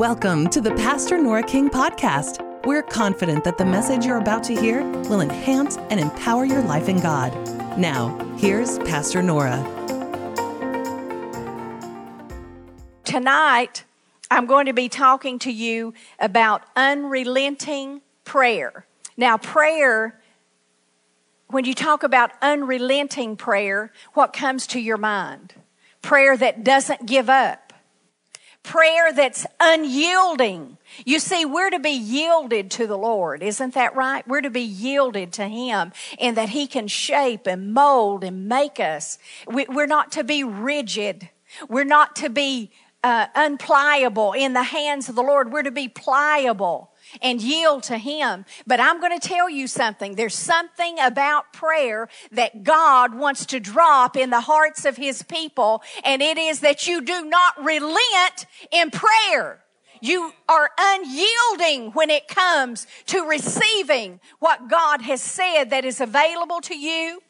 Welcome to the Pastor Nora King podcast. We're confident that the message you're about to hear will enhance and empower your life in God. Now, here's Pastor Nora. Tonight, I'm going to be talking to you about unrelenting prayer. Now, prayer, when you talk about unrelenting prayer, what comes to your mind? Prayer that doesn't give up prayer that's unyielding. You see, we're to be yielded to the Lord. Isn't that right? We're to be yielded to Him and that He can shape and mold and make us. We're not to be rigid. We're not to be uh, unpliable in the hands of the Lord. We're to be pliable and yield to Him. But I'm going to tell you something. There's something about prayer that God wants to drop in the hearts of His people, and it is that you do not relent in prayer. You are unyielding when it comes to receiving what God has said that is available to you.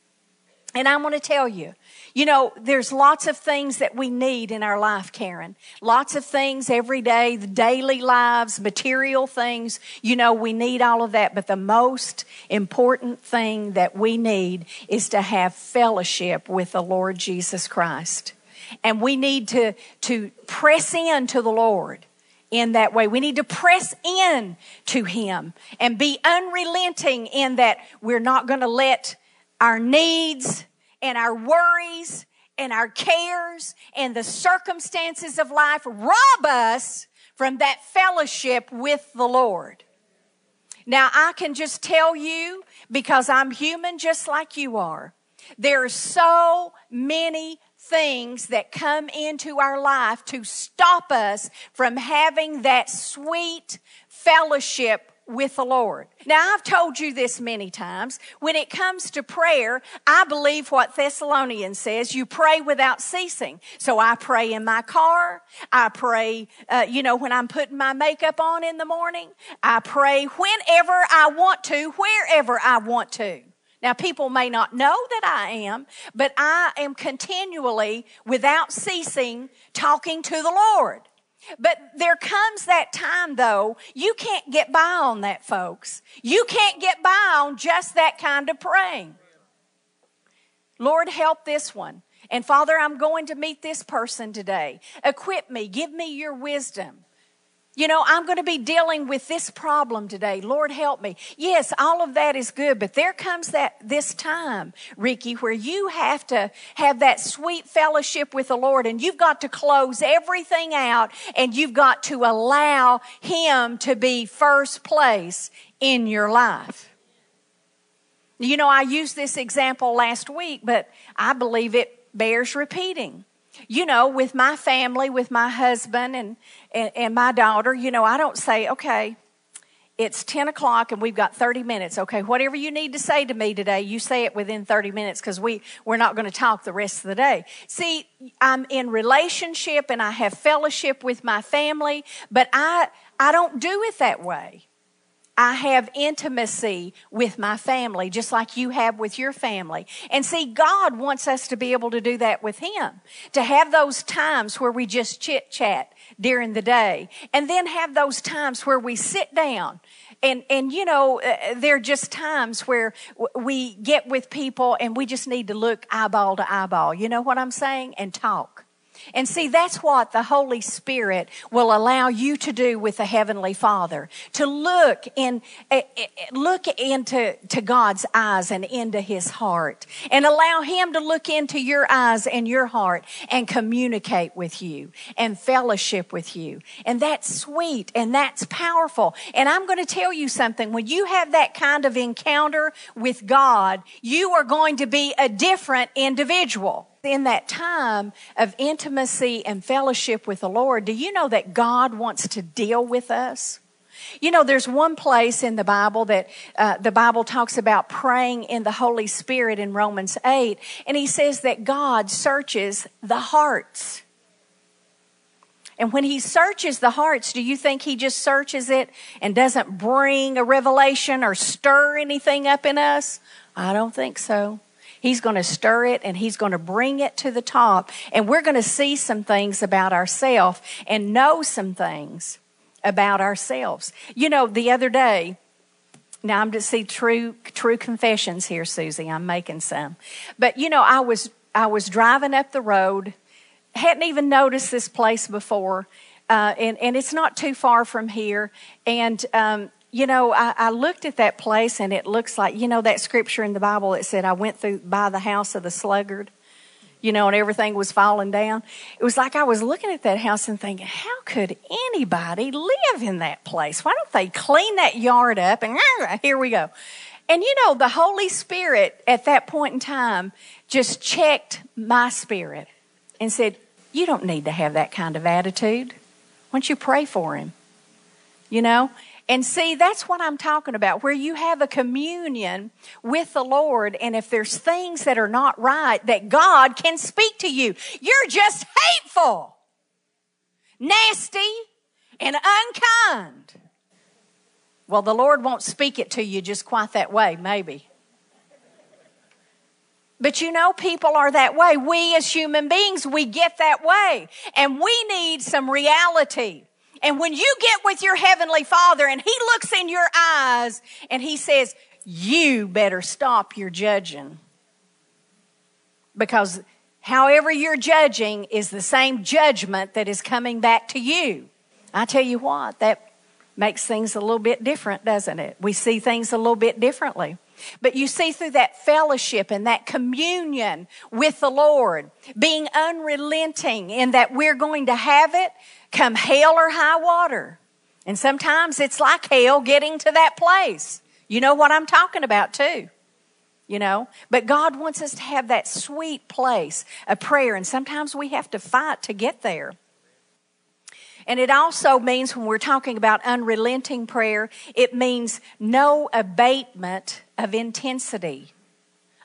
And I'm going to tell you, you know, there's lots of things that we need in our life, Karen. Lots of things every day, the daily lives, material things. You know, we need all of that. But the most important thing that we need is to have fellowship with the Lord Jesus Christ. And we need to, to press in to the Lord in that way. We need to press in to Him and be unrelenting in that we're not going to let our needs and our worries and our cares and the circumstances of life rob us from that fellowship with the Lord. Now, I can just tell you, because I'm human just like you are, there are so many things that come into our life to stop us from having that sweet fellowship with the Lord. Now, I've told you this many times. When it comes to prayer, I believe what Thessalonians says you pray without ceasing. So I pray in my car. I pray, uh, you know, when I'm putting my makeup on in the morning. I pray whenever I want to, wherever I want to. Now, people may not know that I am, but I am continually, without ceasing, talking to the Lord. But there comes that time though, you can't get by on that, folks. You can't get by on just that kind of praying. Lord, help this one. And Father, I'm going to meet this person today. Equip me. Give me your wisdom. You know, I'm going to be dealing with this problem today. Lord, help me. Yes, all of that is good, but there comes that this time, Ricky, where you have to have that sweet fellowship with the Lord and you've got to close everything out and you've got to allow Him to be first place in your life. You know, I used this example last week, but I believe it bears repeating you know, with my family, with my husband and, and, and, my daughter, you know, I don't say, okay, it's 10 o'clock and we've got 30 minutes. Okay, whatever you need to say to me today, you say it within 30 minutes because we, we're not going to talk the rest of the day. See, I'm in relationship and I have fellowship with my family, but I, I don't do it that way. I have intimacy with my family, just like you have with your family. And see, God wants us to be able to do that with Him. To have those times where we just chit chat during the day. And then have those times where we sit down. And, and you know, uh, there are just times where w- we get with people and we just need to look eyeball to eyeball. You know what I'm saying? And talk. And see, that's what the Holy Spirit will allow you to do with the Heavenly Father. To look in, eh, eh, look into to God's eyes and into His heart. And allow Him to look into your eyes and your heart and communicate with you and fellowship with you. And that's sweet and that's powerful. And I'm going to tell you something. When you have that kind of encounter with God, you are going to be a different individual in that time of intimacy and fellowship with the Lord, do you know that God wants to deal with us? You know, there's one place in the Bible that uh, the Bible talks about praying in the Holy Spirit in Romans 8, and he says that God searches the hearts. And when he searches the hearts, do you think he just searches it and doesn't bring a revelation or stir anything up in us? I don't think so. He's going to stir it and he's going to bring it to the top. And we're going to see some things about ourselves and know some things about ourselves. You know, the other day, now I'm to see true true confessions here, Susie. I'm making some. But you know, I was I was driving up the road, hadn't even noticed this place before, uh, and and it's not too far from here. And um, you know, I, I looked at that place, and it looks like you know that scripture in the Bible that said, "I went through by the house of the sluggard." you know, and everything was falling down. It was like I was looking at that house and thinking, how could anybody live in that place? Why don't they clean that yard up? And here we go. And you know, the Holy Spirit at that point in time just checked my spirit and said, You don't need to have that kind of attitude. Why don't you pray for him? You know? And see, that's what I'm talking about, where you have a communion with the Lord, and if there's things that are not right, that God can speak to you. You're just hateful, nasty, and unkind. Well, the Lord won't speak it to you just quite that way, maybe. But you know, people are that way. We as human beings, we get that way. And we need some reality. And when you get with your heavenly father and he looks in your eyes and he says, you better stop your judging. Because however you're judging is the same judgment that is coming back to you. I tell you what, that makes things a little bit different, doesn't it? We see things a little bit differently. But you see through that fellowship and that communion with the Lord, being unrelenting in that we're going to have it come hail or high water. And sometimes it's like hell getting to that place. You know what I'm talking about too. You know, but God wants us to have that sweet place of prayer, and sometimes we have to fight to get there. And it also means when we're talking about unrelenting prayer, it means no abatement of intensity.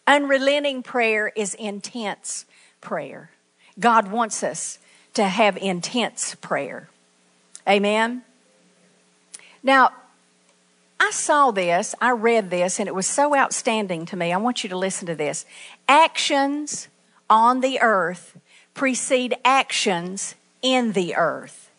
Unrelenting prayer is intense prayer. God wants us to have intense prayer. Amen. Now, I saw this, I read this, and it was so outstanding to me. I want you to listen to this. Actions on the earth precede actions in the earth.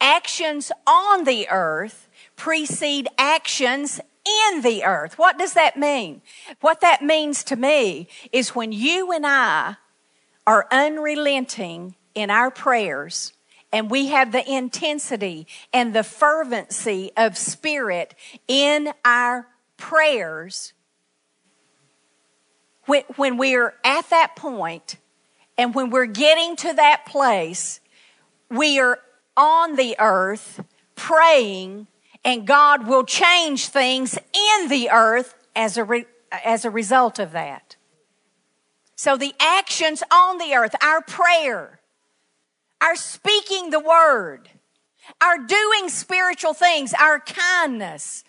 Actions on the earth precede actions in the earth. What does that mean? What that means to me is when you and I are unrelenting in our prayers and we have the intensity and the fervency of spirit in our prayers, when, we're at that point and when we're getting to that place, we are on the earth praying and God will change things in the earth as a, re, as a result of that. So the actions on the earth, our prayer, our speaking the word, our doing spiritual things, our kindness,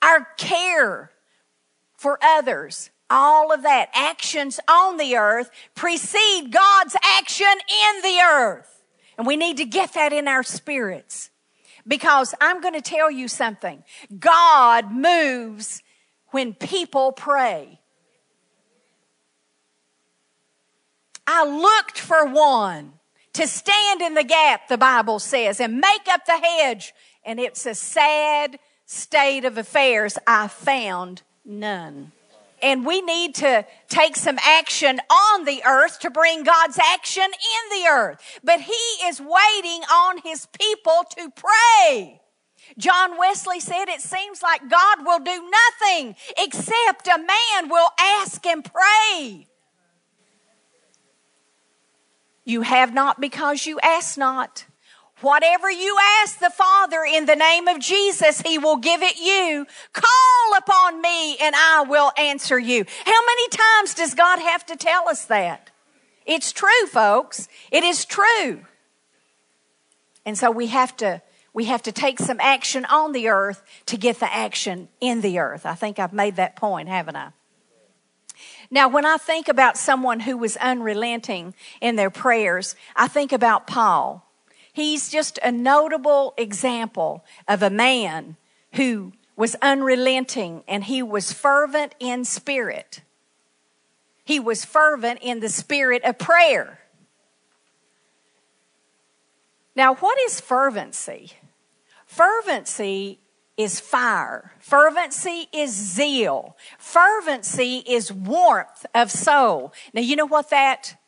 our care for others, all of that, actions on the earth precede God's action in the earth. And we need to get that in our spirits. Because I'm going to tell you something. God moves when people pray. I looked for one to stand in the gap, the Bible says, and make up the hedge. And it's a sad state of affairs. I found none. And we need to take some action on the earth to bring God's action in the earth. But He is waiting on His people to pray. John Wesley said, It seems like God will do nothing except a man will ask and pray. You have not because you ask not. Whatever you ask the Father in the name of Jesus, He will give it you. Call upon me and I will answer you. How many times does God have to tell us that? It's true, folks. It is true. And so we have to, we have to take some action on the earth to get the action in the earth. I think I've made that point, haven't I? Now, when I think about someone who was unrelenting in their prayers, I think about Paul. He's just a notable example of a man who was unrelenting and he was fervent in spirit. He was fervent in the spirit of prayer. Now, what is fervency? Fervency is fire. Fervency is zeal. Fervency is warmth of soul. Now, you know what that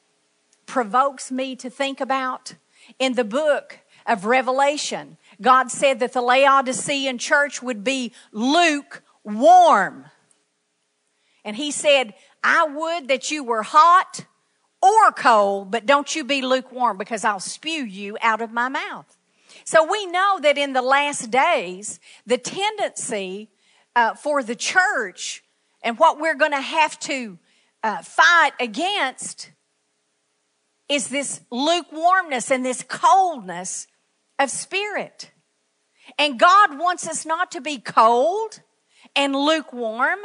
provokes me to think about? In the book of Revelation, God said that the Laodicean church would be lukewarm. And He said, I would that you were hot or cold, but don't you be lukewarm because I'll spew you out of my mouth. So we know that in the last days, the tendency uh, for the church and what we're going to have to uh, fight against is this lukewarmness and this coldness of spirit. And God wants us not to be cold and lukewarm.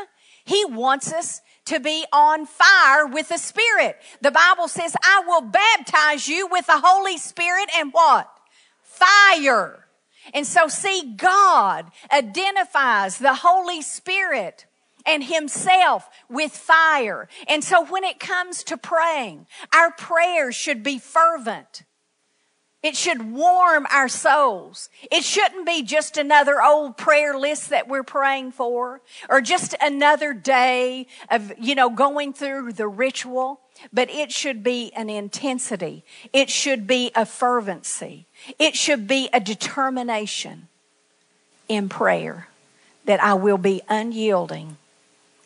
He wants us to be on fire with the Spirit. The Bible says, I will baptize you with the Holy Spirit and what? Fire. And so see, God identifies the Holy Spirit and himself with fire. And so when it comes to praying, our prayers should be fervent. It should warm our souls. It shouldn't be just another old prayer list that we're praying for or just another day of, you know, going through the ritual, but it should be an intensity. It should be a fervency. It should be a determination in prayer that I will be unyielding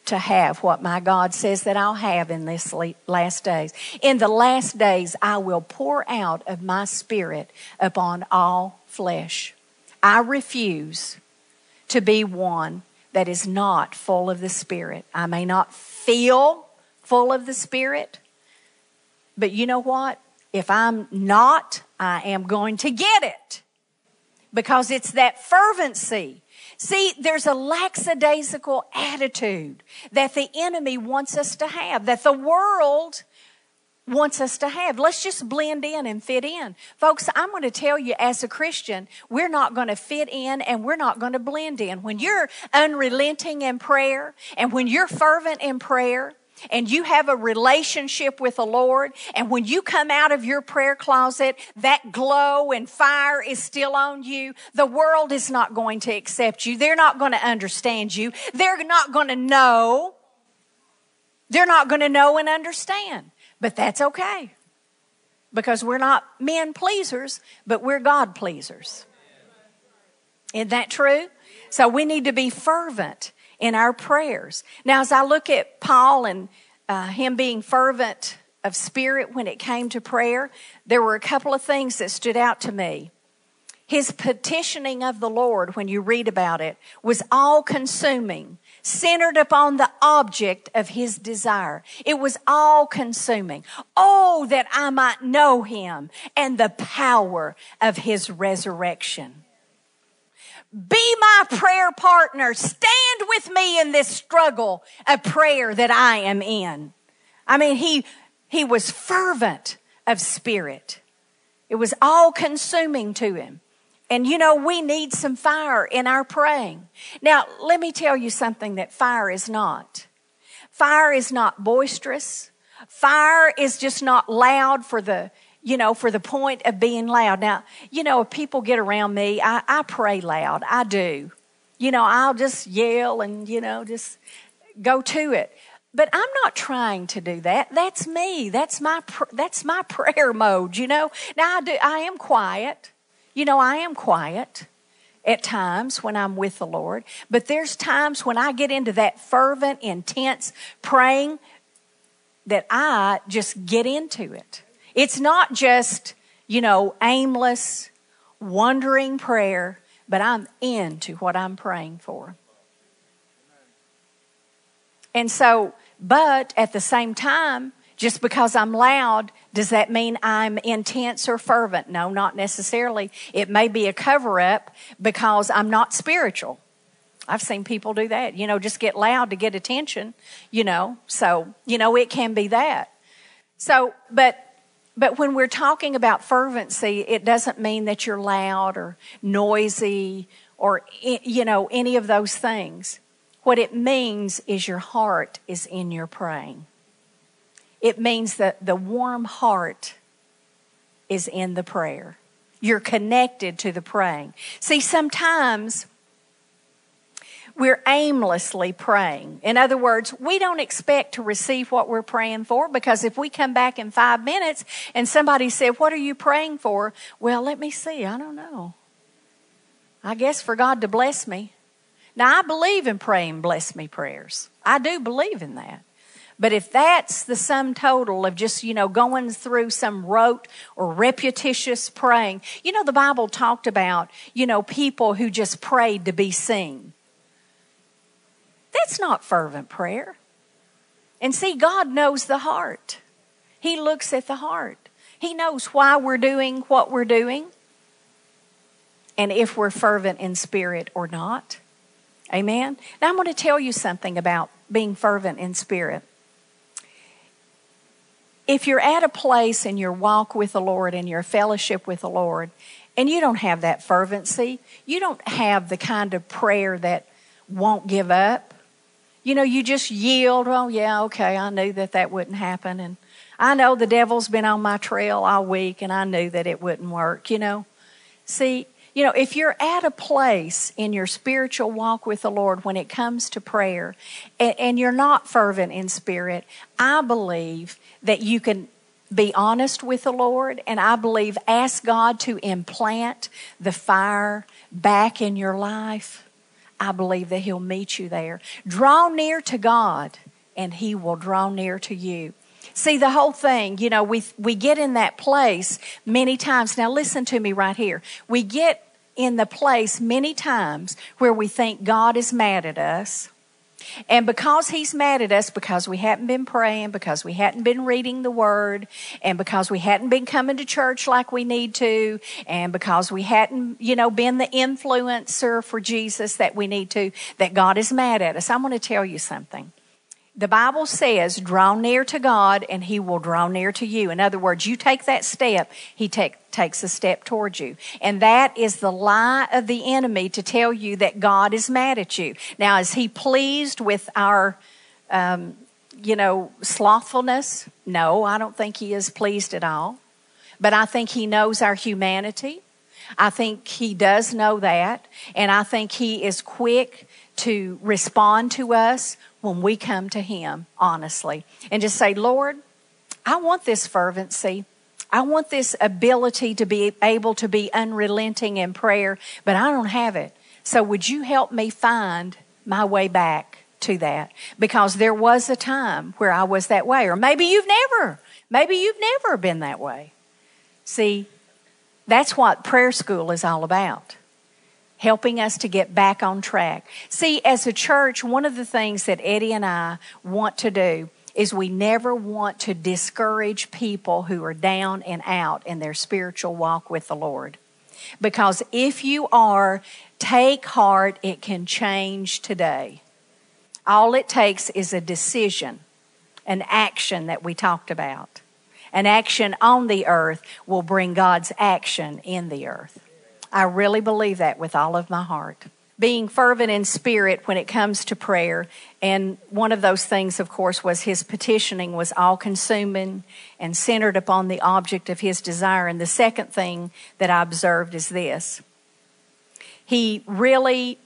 to have what my God says that I'll have in this last days. In the last days, I will pour out of my spirit upon all flesh. I refuse to be one that is not full of the Spirit. I may not feel full of the Spirit, but you know what? If I'm not, I am going to get it because it's that fervency See, there's a lackadaisical attitude that the enemy wants us to have, that the world wants us to have. Let's just blend in and fit in. Folks, I'm going to tell you as a Christian, we're not going to fit in and we're not going to blend in. When you're unrelenting in prayer and when you're fervent in prayer, and you have a relationship with the Lord, and when you come out of your prayer closet, that glow and fire is still on you, the world is not going to accept you. They're not going to understand you. They're not going to know. They're not going to know and understand. But that's okay. Because we're not men pleasers, but we're God pleasers. Isn't that true? So we need to be fervent in our prayers. Now, as I look at Paul and uh, him being fervent of spirit when it came to prayer, there were a couple of things that stood out to me. His petitioning of the Lord, when you read about it, was all consuming, centered upon the object of his desire. It was all consuming. Oh, that I might know him and the power of his resurrection. Be my prayer partner. Stand with me in this struggle of prayer that I am in. I mean, he, he was fervent of spirit. It was all consuming to him. And you know, we need some fire in our praying. Now, let me tell you something that fire is not. Fire is not boisterous. Fire is just not loud for the, you know, for the point of being loud. Now, you know, if people get around me, I, I pray loud. I do. You know, I'll just yell and, you know, just go to it. But I'm not trying to do that. That's me. That's my, that's my prayer mode, you know. Now I do, I am quiet. You know, I am quiet at times when I'm with the Lord. But there's times when I get into that fervent, intense praying that I just get into it. It's not just, you know, aimless, wandering prayer, but I'm into what I'm praying for. And so, but at the same time, just because I'm loud, does that mean I'm intense or fervent? No, not necessarily. It may be a cover up because I'm not spiritual. I've seen people do that, you know, just get loud to get attention, you know. So, you know, it can be that. So, but but when we're talking about fervency, it doesn't mean that you're loud or noisy or, eh, you know, any of those things. What it means is your heart is in your praying. It means that the warm heart is in the prayer. You're connected to the praying. See, sometimes we're aimlessly praying. In other words, we don't expect to receive what we're praying for because if we come back in five minutes and somebody said, What are you praying for? Well, let me see. I don't know. I guess for God to bless me. Now, I believe in praying bless me prayers. I do believe in that. But if that's the sum total of just, you know, going through some rote or repetitious praying, you know, the Bible talked about, you know, people who just prayed to be seen. That's not fervent prayer. And see, God knows the heart. He looks at the heart. He knows why we're doing what we're doing and if we're fervent in spirit or not. Amen. Now, I'm going to tell you something about being fervent in spirit. If you're at a place in your walk with the Lord and your fellowship with the Lord, and you don't have that fervency, you don't have the kind of prayer that won't give up, you know, you just yield. Oh, yeah, okay, I knew that that wouldn't happen. And I know the devil's been on my trail all week and I knew that it wouldn't work, you know. See, you know, if you're at a place in your spiritual walk with the Lord when it comes to prayer and, and you're not fervent in spirit, I believe that you can be honest with the Lord, and I believe ask God to implant the fire back in your life I believe that He'll meet you there. Draw near to God, and He will draw near to you. See, the whole thing, you know, we, we get in that place many times. Now, listen to me right here. We get in the place many times where we think God is mad at us and because he's mad at us because we hadn't been praying, because we hadn't been reading the word, and because we hadn't been coming to church like we need to, and because we hadn't, you know, been the influencer for Jesus that we need to, that God is mad at us. I'm going to tell you something. The Bible says, draw near to God and he will draw near to you. In other words, you take that step, he take, takes a step towards you. And that is the lie of the enemy to tell you that God is mad at you. Now, is he pleased with our, um, you know, slothfulness? No, I don't think he is pleased at all. But I think he knows our humanity. I think he does know that. And I think he is quick to respond to us when we come to Him honestly and just say, Lord, I want this fervency. I want this ability to be able to be unrelenting in prayer, but I don't have it. So would you help me find my way back to that? Because there was a time where I was that way. Or maybe you've never, maybe you've never been that way. See, that's what prayer school is all about helping us to get back on track. See, as a church, one of the things that Eddie and I want to do is we never want to discourage people who are down and out in their spiritual walk with the Lord. Because if you are, take heart, it can change today. All it takes is a decision, an action that we talked about. An action on the earth will bring God's action in the earth. I really believe that with all of my heart. Being fervent in spirit when it comes to prayer. And one of those things, of course, was his petitioning was all consuming and centered upon the object of his desire. And the second thing that I observed is this he really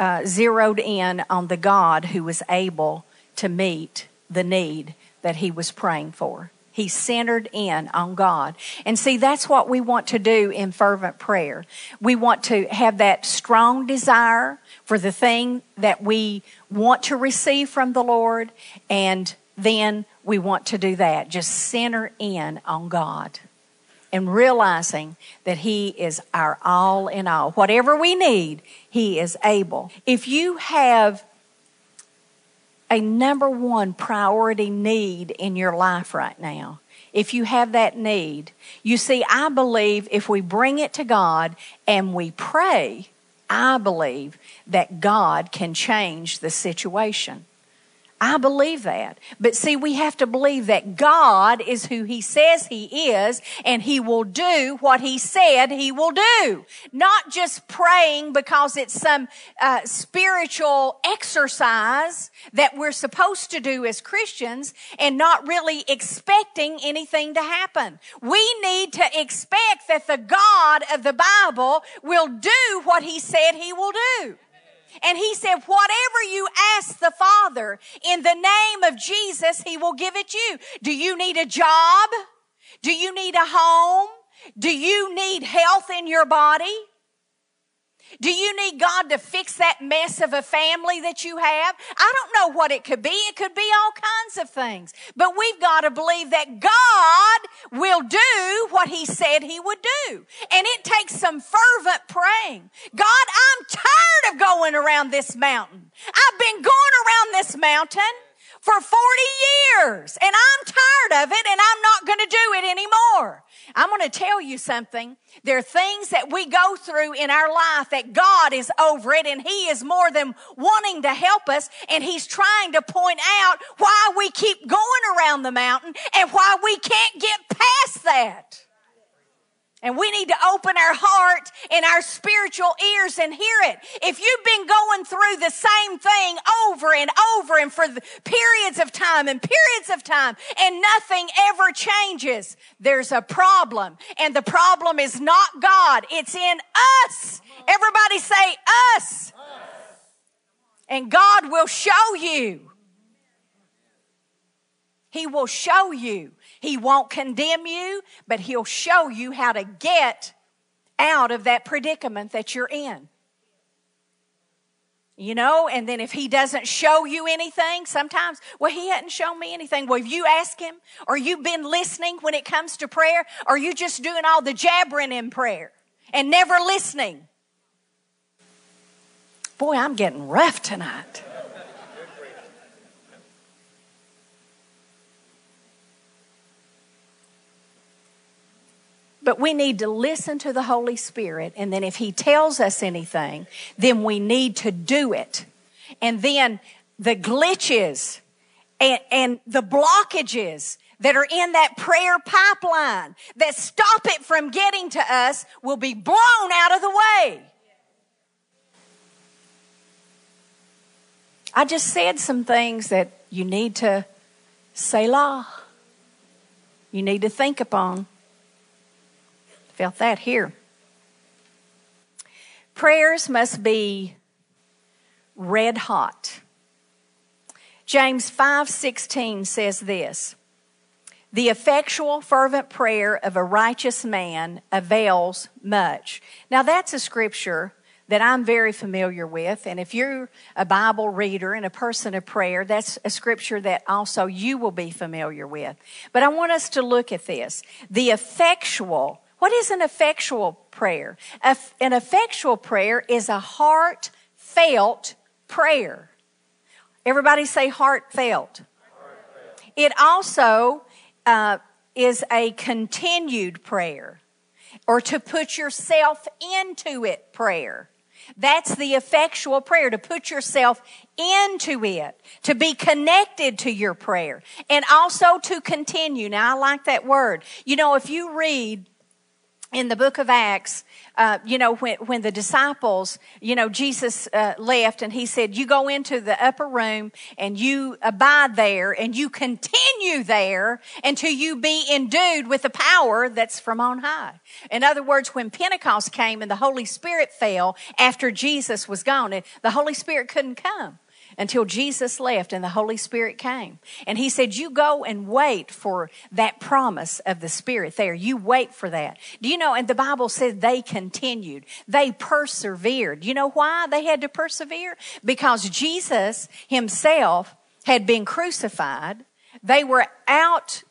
uh, zeroed in on the God who was able to meet the need that he was praying for. He's centered in on God. And see, that's what we want to do in fervent prayer. We want to have that strong desire for the thing that we want to receive from the Lord, and then we want to do that. Just center in on God and realizing that He is our all in all. Whatever we need, He is able. If you have a number one priority need in your life right now. If you have that need, you see, I believe if we bring it to God and we pray, I believe that God can change the situation. I believe that. But see, we have to believe that God is who He says He is and He will do what He said He will do. Not just praying because it's some uh, spiritual exercise that we're supposed to do as Christians and not really expecting anything to happen. We need to expect that the God of the Bible will do what He said He will do. And he said, whatever you ask the Father in the name of Jesus, he will give it you. Do you need a job? Do you need a home? Do you need health in your body? Do you need God to fix that mess of a family that you have? I don't know what it could be. It could be all kinds of things. But we've got to believe that God will do what He said He would do. And it takes some fervent praying. God, I'm tired of going around this mountain. I've been going around this mountain for 40 years and I'm tired of it and I'm not going to do it anymore. I'm going to tell you something. There are things that we go through in our life that God is over it and He is more than wanting to help us and He's trying to point out why we keep going around the mountain and why we can't get past that. And we need to open our heart and our spiritual ears and hear it. If you've been going through the same thing over and over and for periods of time and periods of time and nothing ever changes, there's a problem. And the problem is not God, it's in us. Everybody say us. And God will show you. He will show you. He won't condemn you, but He'll show you how to get out of that predicament that you're in. You know, and then if he doesn't show you anything, sometimes, well, he hadn't shown me anything. Well, have you ask him? Or you've been listening when it comes to prayer? Or you just doing all the jabbering in prayer and never listening? Boy, I'm getting rough tonight. But we need to listen to the Holy Spirit. And then if He tells us anything, then we need to do it. And then the glitches and, and the blockages that are in that prayer pipeline that stop it from getting to us will be blown out of the way. I just said some things that you need to say la. You need to think upon. Felt that here. Prayers must be red hot. James 5:16 says this: "The effectual fervent prayer of a righteous man avails much." Now that's a scripture that I'm very familiar with. And if you're a Bible reader and a person of prayer, that's a scripture that also you will be familiar with. But I want us to look at this. The effectual what is an effectual prayer? An effectual prayer is a heartfelt prayer. Everybody say heartfelt. heartfelt. It also uh, is a continued prayer or to put yourself into it prayer. That's the effectual prayer, to put yourself into it, to be connected to your prayer, and also to continue. Now, I like that word. You know, if you read in the book of Acts, uh, you know, when, when the disciples, you know, Jesus uh, left and he said, You go into the upper room and you abide there and you continue there until you be endued with the power that's from on high. In other words, when Pentecost came and the Holy Spirit fell after Jesus was gone, the Holy Spirit couldn't come until Jesus left and the Holy Spirit came. And he said, You go and wait for that promise of the Spirit there. You wait for that. Do you know? And the Bible says they continued, they persevered. You know why they had to persevere? Because Jesus himself had been crucified. They were out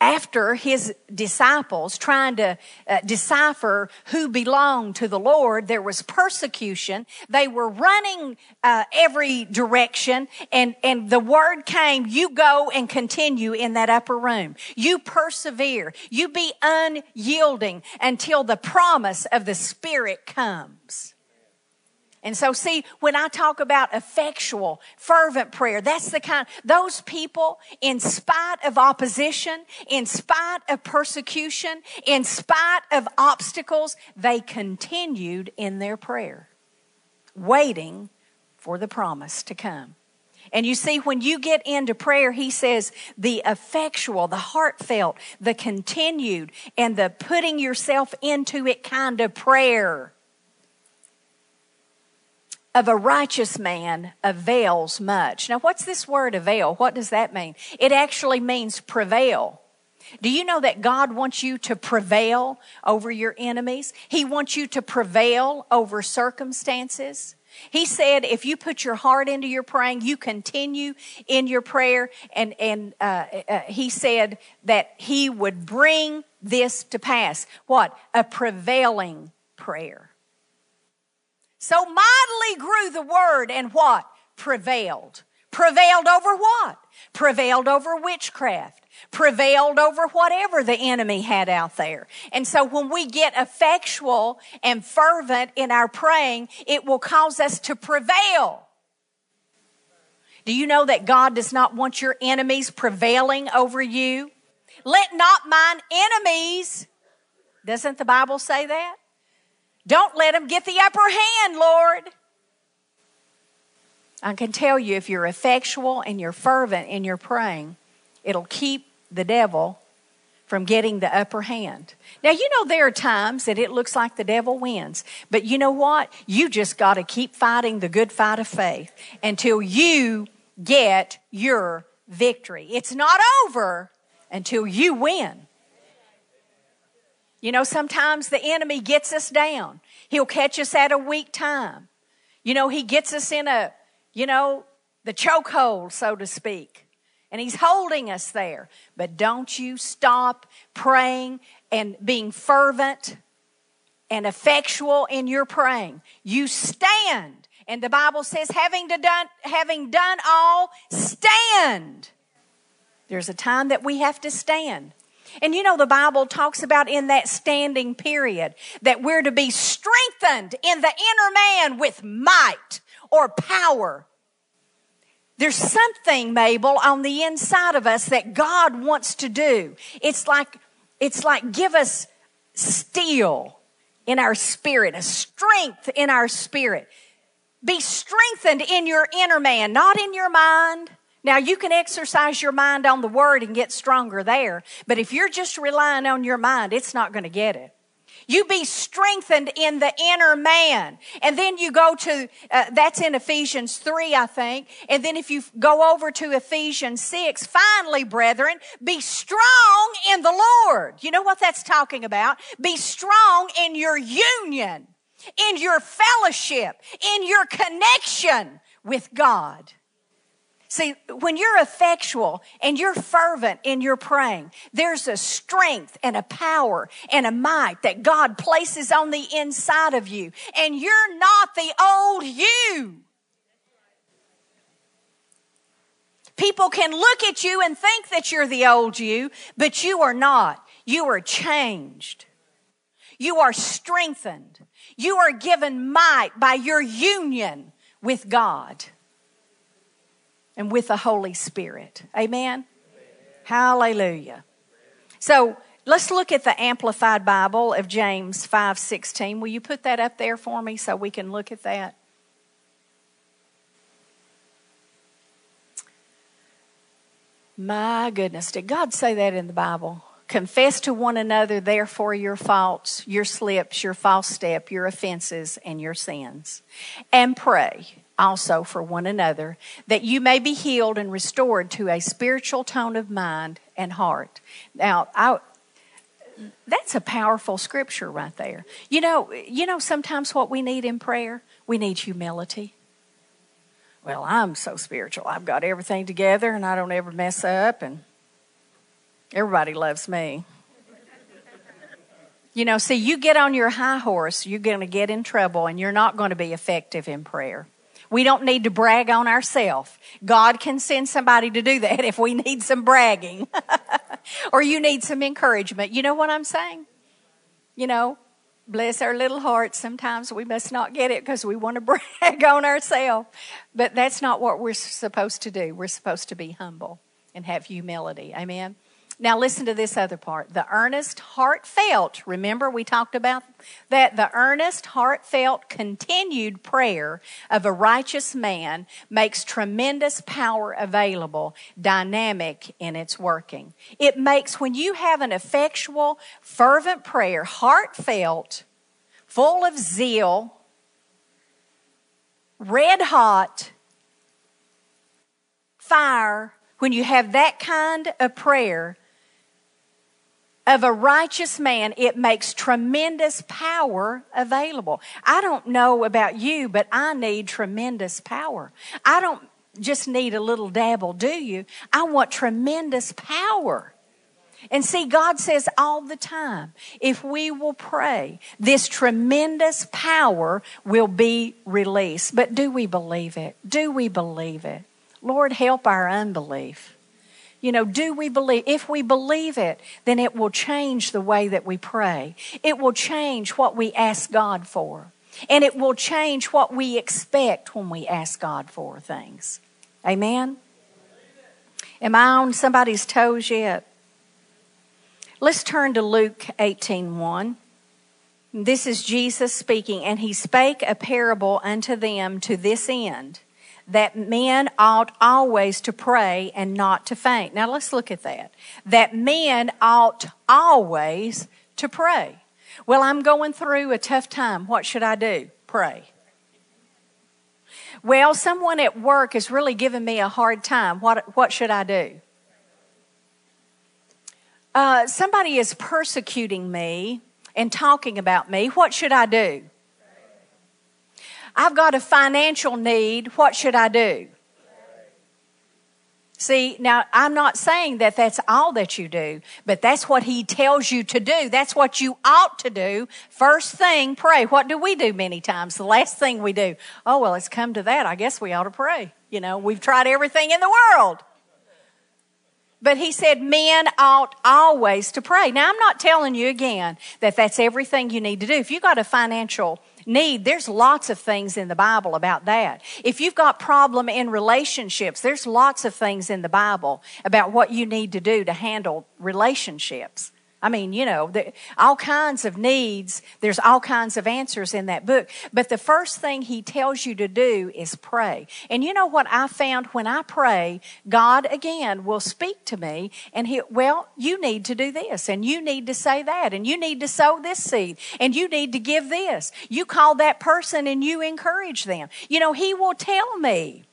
after his disciples trying to uh, decipher who belonged to the Lord, there was persecution. They were running uh, every direction, and and the word came: you go and continue in that upper room. You persevere. You be unyielding until the promise of the Spirit comes. And so, see, when I talk about effectual, fervent prayer, that's the kind, those people, in spite of opposition, in spite of persecution, in spite of obstacles, they continued in their prayer, waiting for the promise to come. And you see, when you get into prayer, he says the effectual, the heartfelt, the continued, and the putting yourself into it kind of prayer of a righteous man avails much. Now, what's this word avail? What does that mean? It actually means prevail. Do you know that God wants you to prevail over your enemies? He wants you to prevail over circumstances. He said, if you put your heart into your praying, you continue in your prayer, and and uh, uh, he said that he would bring this to pass. What a prevailing prayer. So mightily grew the word and what? Prevailed. Prevailed over what? Prevailed over witchcraft. Prevailed over whatever the enemy had out there. And so when we get effectual and fervent in our praying, it will cause us to prevail. Do you know that God does not want your enemies prevailing over you? Let not mine enemies, doesn't the Bible say that? Don't let them get the upper hand, Lord. I can tell you if you're effectual and you're fervent in your praying, it'll keep the devil from getting the upper hand. Now, you know, there are times that it looks like the devil wins, but you know what? You just got to keep fighting the good fight of faith until you get your victory. It's not over until you win. You know, sometimes the enemy gets us down. He'll catch us at a weak time. You know, he gets us in a, you know, the chokehold, so to speak. And he's holding us there. But don't you stop praying and being fervent and effectual in your praying. You stand. And the Bible says, having done, having done all, stand. There's a time that we have to stand. And you know, the Bible talks about in that standing period that we're to be strengthened in the inner man with might or power. There's something, Mabel, on the inside of us that God wants to do. It's like, it's like give us steel in our spirit, a strength in our spirit. Be strengthened in your inner man, not in your mind, now, you can exercise your mind on the word and get stronger there, but if you're just relying on your mind, it's not going to get it. You be strengthened in the inner man. And then you go to, uh, that's in Ephesians 3, I think. And then if you go over to Ephesians 6, finally, brethren, be strong in the Lord. You know what that's talking about? Be strong in your union, in your fellowship, in your connection with God. See, when you're effectual and you're fervent in your praying, there's a strength and a power and a might that God places on the inside of you. And you're not the old you. People can look at you and think that you're the old you, but you are not. You are changed. You are strengthened. You are given might by your union with God and with the Holy Spirit. Amen? Hallelujah. So let's look at the Amplified Bible of James 5:16. Will you put that up there for me so we can look at that? My goodness, did God say that in the Bible? Confess to one another, therefore, your faults, your slips, your false step, your offenses, and your sins. And pray also for one another, that you may be healed and restored to a spiritual tone of mind and heart. Now, I, that's a powerful scripture right there. You know, you know sometimes what we need in prayer, we need humility. Well, I'm so spiritual. I've got everything together and I don't ever mess up and everybody loves me. You know, see, you get on your high horse, you're going to get in trouble and you're not going to be effective in prayer. We don't need to brag on ourselves. God can send somebody to do that if we need some bragging or you need some encouragement. You know what I'm saying? You know, bless our little hearts. Sometimes we must not get it because we want to brag on ourselves. But that's not what we're supposed to do. We're supposed to be humble and have humility. Amen. Now, listen to this other part. The earnest, heartfelt, remember we talked about that? The earnest, heartfelt, continued prayer of a righteous man makes tremendous power available, dynamic in its working. It makes, when you have an effectual, fervent prayer, heartfelt, full of zeal, red hot, fire, when you have that kind of prayer, of a righteous man, it makes tremendous power available. I don't know about you, but I need tremendous power. I don't just need a little dabble, do you? I want tremendous power. And see, God says all the time, if we will pray, this tremendous power will be released. But do we believe it? Do we believe it? Lord, help our unbelief. You know, do we believe? If we believe it, then it will change the way that we pray. It will change what we ask God for. And it will change what we expect when we ask God for things. Amen? Am I on somebody's toes yet? Let's turn to Luke 18 1. This is Jesus speaking, and he spake a parable unto them to this end that men ought always to pray and not to faint. Now let's look at that. That men ought always to pray. Well, I'm going through a tough time. What should I do? Pray. Well, someone at work is really giving me a hard time. What, what should I do? Uh, somebody is persecuting me and talking about me. What should I do? I've got a financial need. What should I do? See, now I'm not saying that that's all that you do, but that's what he tells you to do. That's what you ought to do. First thing, pray. What do we do many times? The last thing we do, oh, well, it's come to that. I guess we ought to pray. You know, we've tried everything in the world. But he said men ought always to pray. Now, I'm not telling you again that that's everything you need to do. If you got a financial need, there's lots of things in the Bible about that. If you've got problem in relationships, there's lots of things in the Bible about what you need to do to handle relationships. I mean, you know, the, all kinds of needs. There's all kinds of answers in that book. But the first thing he tells you to do is pray. And you know what I found when I pray, God again will speak to me and he, well, you need to do this and you need to say that and you need to sow this seed and you need to give this. You call that person and you encourage them. You know, he will tell me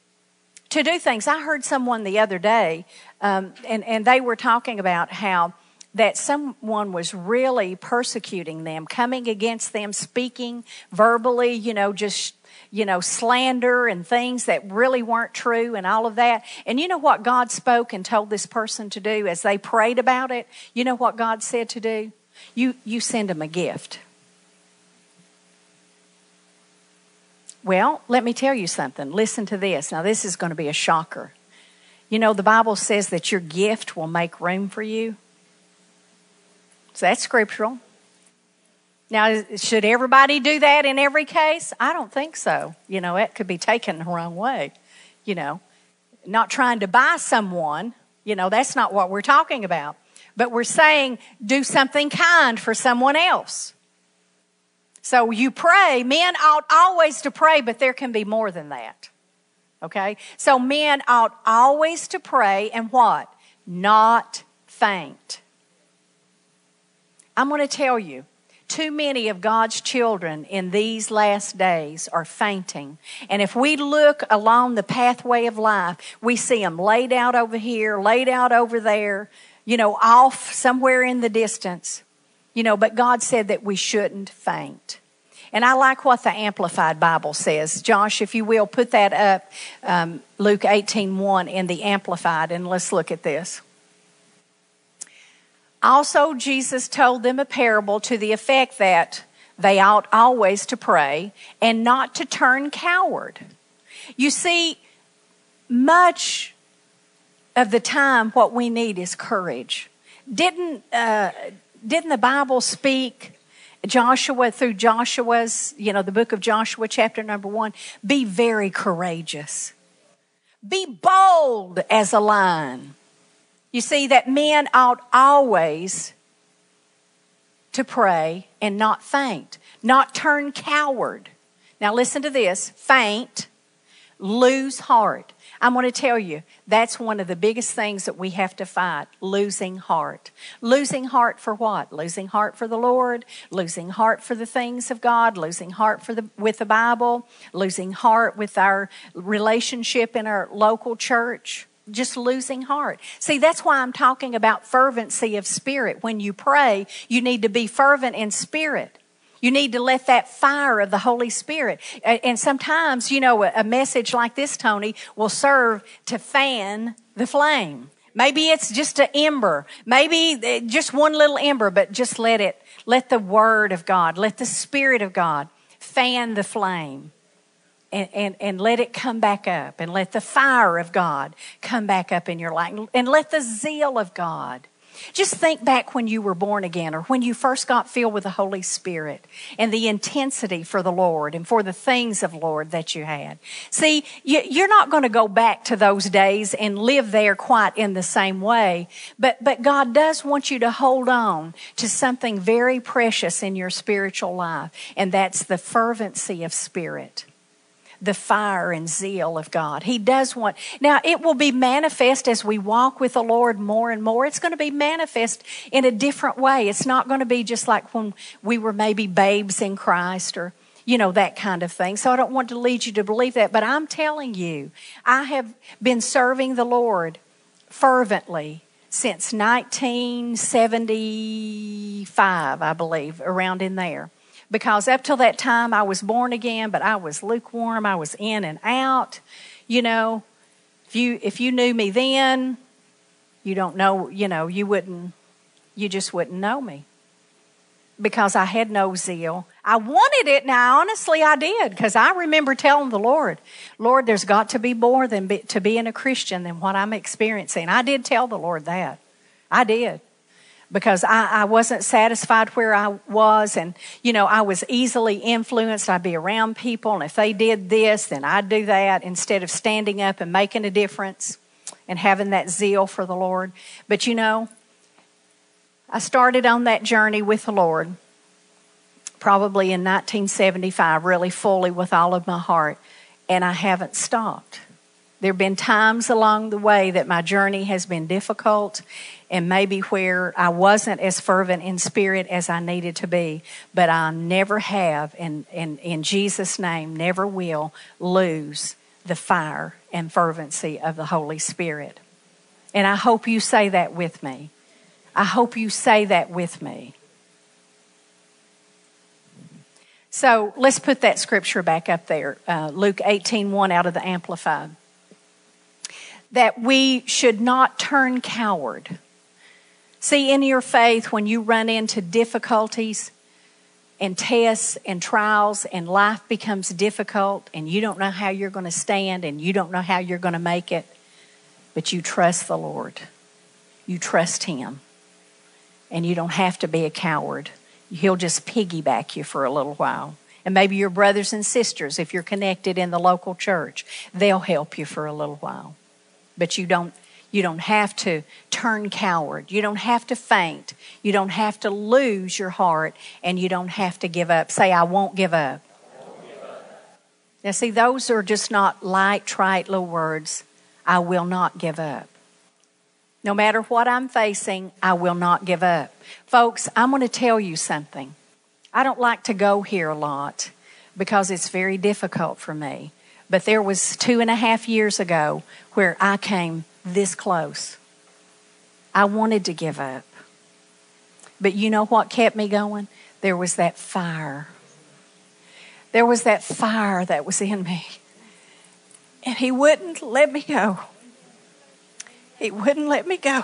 to do things. I heard someone the other day, um, and, and they were talking about how that someone was really persecuting them, coming against them, speaking verbally, you know, just you know, slander and things that really weren't true and all of that. And you know what God spoke and told this person to do as they prayed about it? You know what God said to do? You, you send them a gift. Well, let me tell you something. Listen to this. Now, this is going to be a shocker. You know, the Bible says that your gift will make room for you. So that's scriptural. Now, should everybody do that in every case? I don't think so. You know, it could be taken the wrong way. You know, not trying to buy someone, you know, that's not what we're talking about. But we're saying do something kind for someone else. So you pray. Men ought always to pray, but there can be more than that. Okay? So men ought always to pray and what? Not faint. I'm going to tell you, too many of God's children in these last days are fainting. And if we look along the pathway of life, we see them laid out over here, laid out over there, you know, off somewhere in the distance. You know, but God said that we shouldn't faint. And I like what the Amplified Bible says. Josh, if you will, put that up, um, Luke 18 1 in the Amplified, and let's look at this. Also, Jesus told them a parable to the effect that they ought always to pray and not to turn coward. You see, much of the time, what we need is courage. Didn't, uh, didn't the Bible speak? Joshua, through Joshua's, you know, the book of Joshua, chapter number one, be very courageous. Be bold as a lion. You see, that men ought always to pray and not faint, not turn coward. Now, listen to this faint, lose heart. I'm going to tell you, that's one of the biggest things that we have to fight losing heart. Losing heart for what? Losing heart for the Lord, losing heart for the things of God, losing heart for the, with the Bible, losing heart with our relationship in our local church. Just losing heart. See, that's why I'm talking about fervency of spirit. When you pray, you need to be fervent in spirit. You need to let that fire of the Holy Spirit. And sometimes, you know, a message like this, Tony, will serve to fan the flame. Maybe it's just an ember. Maybe eh, just one little ember, but just let it, let the Word of God, let the Spirit of God fan the flame. And, and, and let it come back up and let the fire of God come back up in your life and let the zeal of God just think back when you were born again or when you first got filled with the Holy Spirit and the intensity for the Lord and for the things of Lord that you had. See, you're not going to go back to those days and live there quite in the same way, but, but God does want you to hold on to something very precious in your spiritual life, and that's the fervency of spirit the fire and zeal of God. He does want, now it will be manifest as we walk with the Lord more and more. It's going to be manifest in a different way. It's not going to be just like when we were maybe babes in Christ or, you know, that kind of thing. So I don't want to lead you to believe that, but I'm telling you, I have been serving the Lord fervently since 1975, I believe, around in there because up till that time I was born again, but I was lukewarm. I was in and out. You know, if you if you knew me then, you don't know. You know, you wouldn't. You just wouldn't know me because I had no zeal. I wanted it. Now, honestly, I did because I remember telling the Lord, Lord, there's got to be more than be, to being a Christian than what I'm experiencing. I did tell the Lord that. I did because I, I wasn't satisfied where I was. And, you know, I was easily influenced. I'd be around people, and if they did this, then I'd do that instead of standing up and making a difference and having that zeal for the Lord. But, you know, I started on that journey with the Lord probably in 1975, really fully with all of my heart, and I haven't stopped. There have been times along the way that my journey has been difficult and maybe where I wasn't as fervent in spirit as I needed to be, but I never have, and, and in Jesus' name, never will lose the fire and fervency of the Holy Spirit. And I hope you say that with me. I hope you say that with me. So let's put that scripture back up there uh, Luke 18 1 out of the Amplified that we should not turn coward. See, in your faith, when you run into difficulties and tests and trials, and life becomes difficult, and you don't know how you're going to stand, and you don't know how you're going to make it, but you trust the Lord. You trust Him. And you don't have to be a coward. He'll just piggyback you for a little while. And maybe your brothers and sisters, if you're connected in the local church, they'll help you for a little while but you don't you don't have to turn coward. You don't have to faint. You don't have to lose your heart and you don't have to give up. Say, I won't give up. Now, see, those are just not light, trite little words. I will not give up. No matter what I'm facing, I will not give up. Folks, I'm going to tell you something. I don't like to go here a lot because it's very difficult for me. But there was two and a half years ago where I came this close. I wanted to give up. But you know what kept me going? There was that fire. There was that fire that was in me. And he wouldn't let me go. He wouldn't let me go.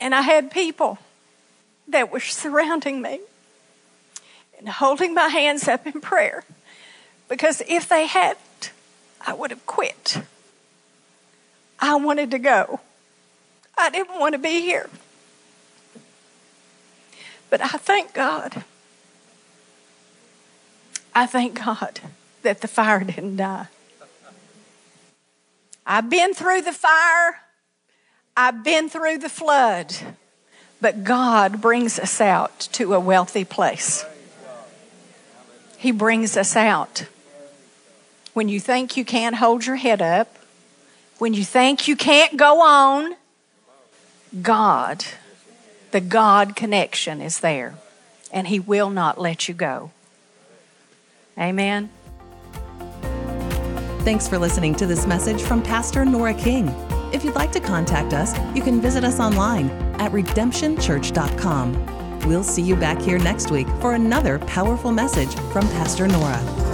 And I had people that were surrounding me and holding my hands up in prayer. Because if they hadn't, I would have quit. I wanted to go. I didn't want to be here. But I thank God. I thank God that the fire didn't die. I've been through the fire, I've been through the flood, but God brings us out to a wealthy place. He brings us out. When you think you can't hold your head up, when you think you can't go on, God, the God connection is there, and He will not let you go. Amen. Thanks for listening to this message from Pastor Nora King. If you'd like to contact us, you can visit us online at redemptionchurch.com. We'll see you back here next week for another powerful message from Pastor Nora.